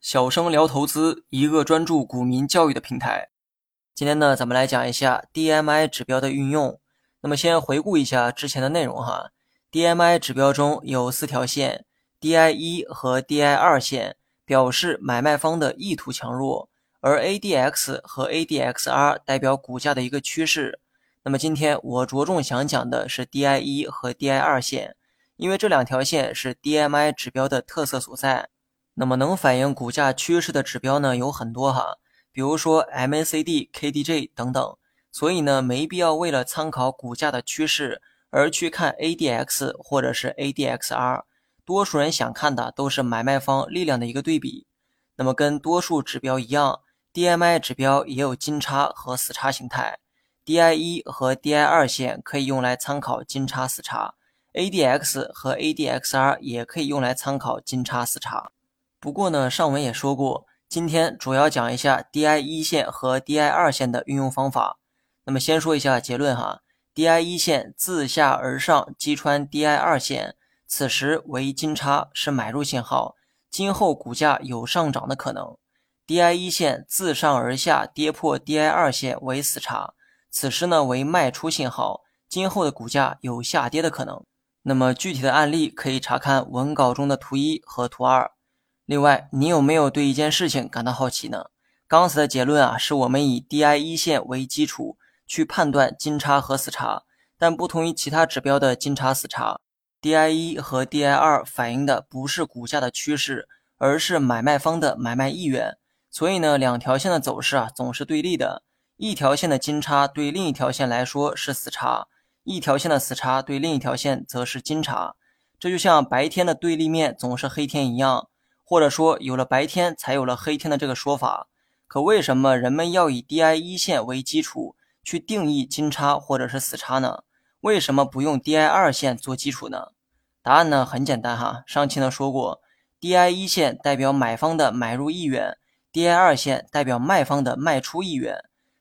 小生聊投资，一个专注股民教育的平台。今天呢，咱们来讲一下 DMI 指标的运用。那么先回顾一下之前的内容哈。DMI 指标中有四条线，DI 一和 DI 二线表示买卖方的意图强弱，而 ADX 和 ADXR 代表股价的一个趋势。那么今天我着重想讲的是 DI 一和 DI 二线，因为这两条线是 DMI 指标的特色所在。那么能反映股价趋势的指标呢有很多哈，比如说 MACD、KDJ 等等。所以呢，没必要为了参考股价的趋势而去看 ADX 或者是 ADXR。多数人想看的都是买卖方力量的一个对比。那么跟多数指标一样，DMI 指标也有金叉和死叉形态。DI 一和 DI 二线可以用来参考金叉死叉，ADX 和 ADXR 也可以用来参考金叉死叉。不过呢，上文也说过，今天主要讲一下 DI 一线和 DI 二线的运用方法。那么先说一下结论哈，DI 一线自下而上击穿 DI 二线，此时为金叉，是买入信号，今后股价有上涨的可能。DI 一线自上而下跌破 DI 二线为死叉，此时呢为卖出信号，今后的股价有下跌的可能。那么具体的案例可以查看文稿中的图一和图二。另外，你有没有对一件事情感到好奇呢？刚才的结论啊，是我们以 DI 一线为基础去判断金叉和死叉，但不同于其他指标的金叉死叉，DI 一和 DI 二反映的不是股价的趋势，而是买卖方的买卖意愿。所以呢，两条线的走势啊总是对立的。一条线的金叉对另一条线来说是死叉，一条线的死叉对另一条线则是金叉。这就像白天的对立面总是黑天一样。或者说，有了白天才有了黑天的这个说法，可为什么人们要以 DI 一线为基础去定义金叉或者是死叉呢？为什么不用 DI 二线做基础呢？答案呢很简单哈，上期呢说过，DI 一线代表买方的买入意愿，DI 二线代表卖方的卖出意愿。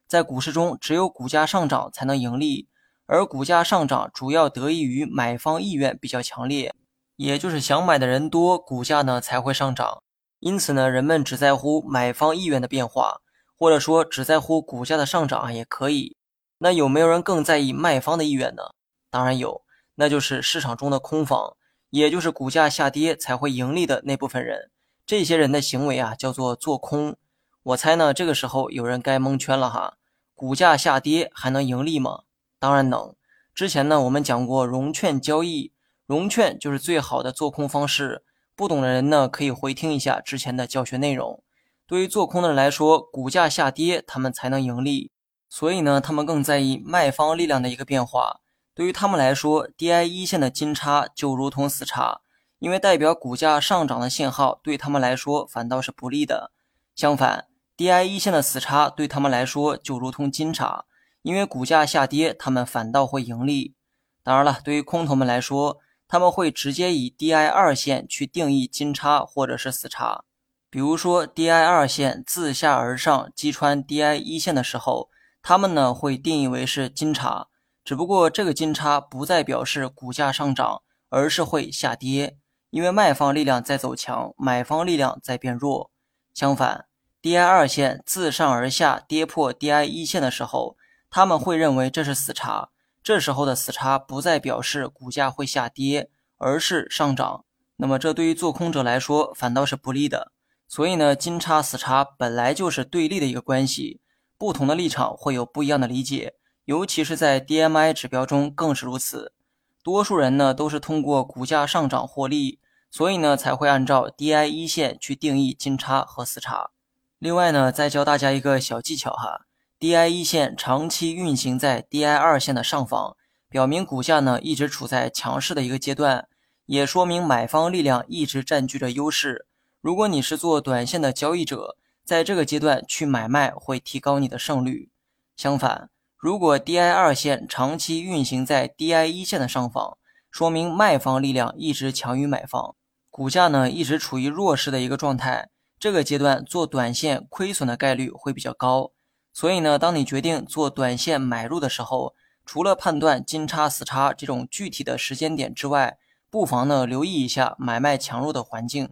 在股市中，只有股价上涨才能盈利，而股价上涨主要得益于买方意愿比较强烈。也就是想买的人多，股价呢才会上涨。因此呢，人们只在乎买方意愿的变化，或者说只在乎股价的上涨也可以。那有没有人更在意卖方的意愿呢？当然有，那就是市场中的空方，也就是股价下跌才会盈利的那部分人。这些人的行为啊，叫做做空。我猜呢，这个时候有人该蒙圈了哈。股价下跌还能盈利吗？当然能。之前呢，我们讲过融券交易。融券就是最好的做空方式，不懂的人呢可以回听一下之前的教学内容。对于做空的人来说，股价下跌他们才能盈利，所以呢他们更在意卖方力量的一个变化。对于他们来说，DI 一线的金叉就如同死叉，因为代表股价上涨的信号，对他们来说反倒是不利的。相反，DI 一线的死叉对他们来说就如同金叉，因为股价下跌，他们反倒会盈利。当然了，对于空头们来说，他们会直接以 DI 二线去定义金叉或者是死叉，比如说 DI 二线自下而上击穿 DI 一线的时候，他们呢会定义为是金叉，只不过这个金叉不再表示股价上涨，而是会下跌，因为卖方力量在走强，买方力量在变弱。相反，DI 二线自上而下跌破 DI 一线的时候，他们会认为这是死叉。这时候的死叉不再表示股价会下跌，而是上涨。那么这对于做空者来说反倒是不利的。所以呢，金叉死叉本来就是对立的一个关系，不同的立场会有不一样的理解，尤其是在 DMI 指标中更是如此。多数人呢都是通过股价上涨获利，所以呢才会按照 DI 一线去定义金叉和死叉。另外呢，再教大家一个小技巧哈。DI 一线长期运行在 DI 二线的上方，表明股价呢一直处在强势的一个阶段，也说明买方力量一直占据着优势。如果你是做短线的交易者，在这个阶段去买卖会提高你的胜率。相反，如果 DI 二线长期运行在 DI 一线的上方，说明卖方力量一直强于买方，股价呢一直处于弱势的一个状态。这个阶段做短线亏损的概率会比较高。所以呢，当你决定做短线买入的时候，除了判断金叉死叉这种具体的时间点之外，不妨呢留意一下买卖强弱的环境。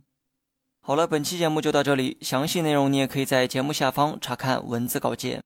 好了，本期节目就到这里，详细内容你也可以在节目下方查看文字稿件。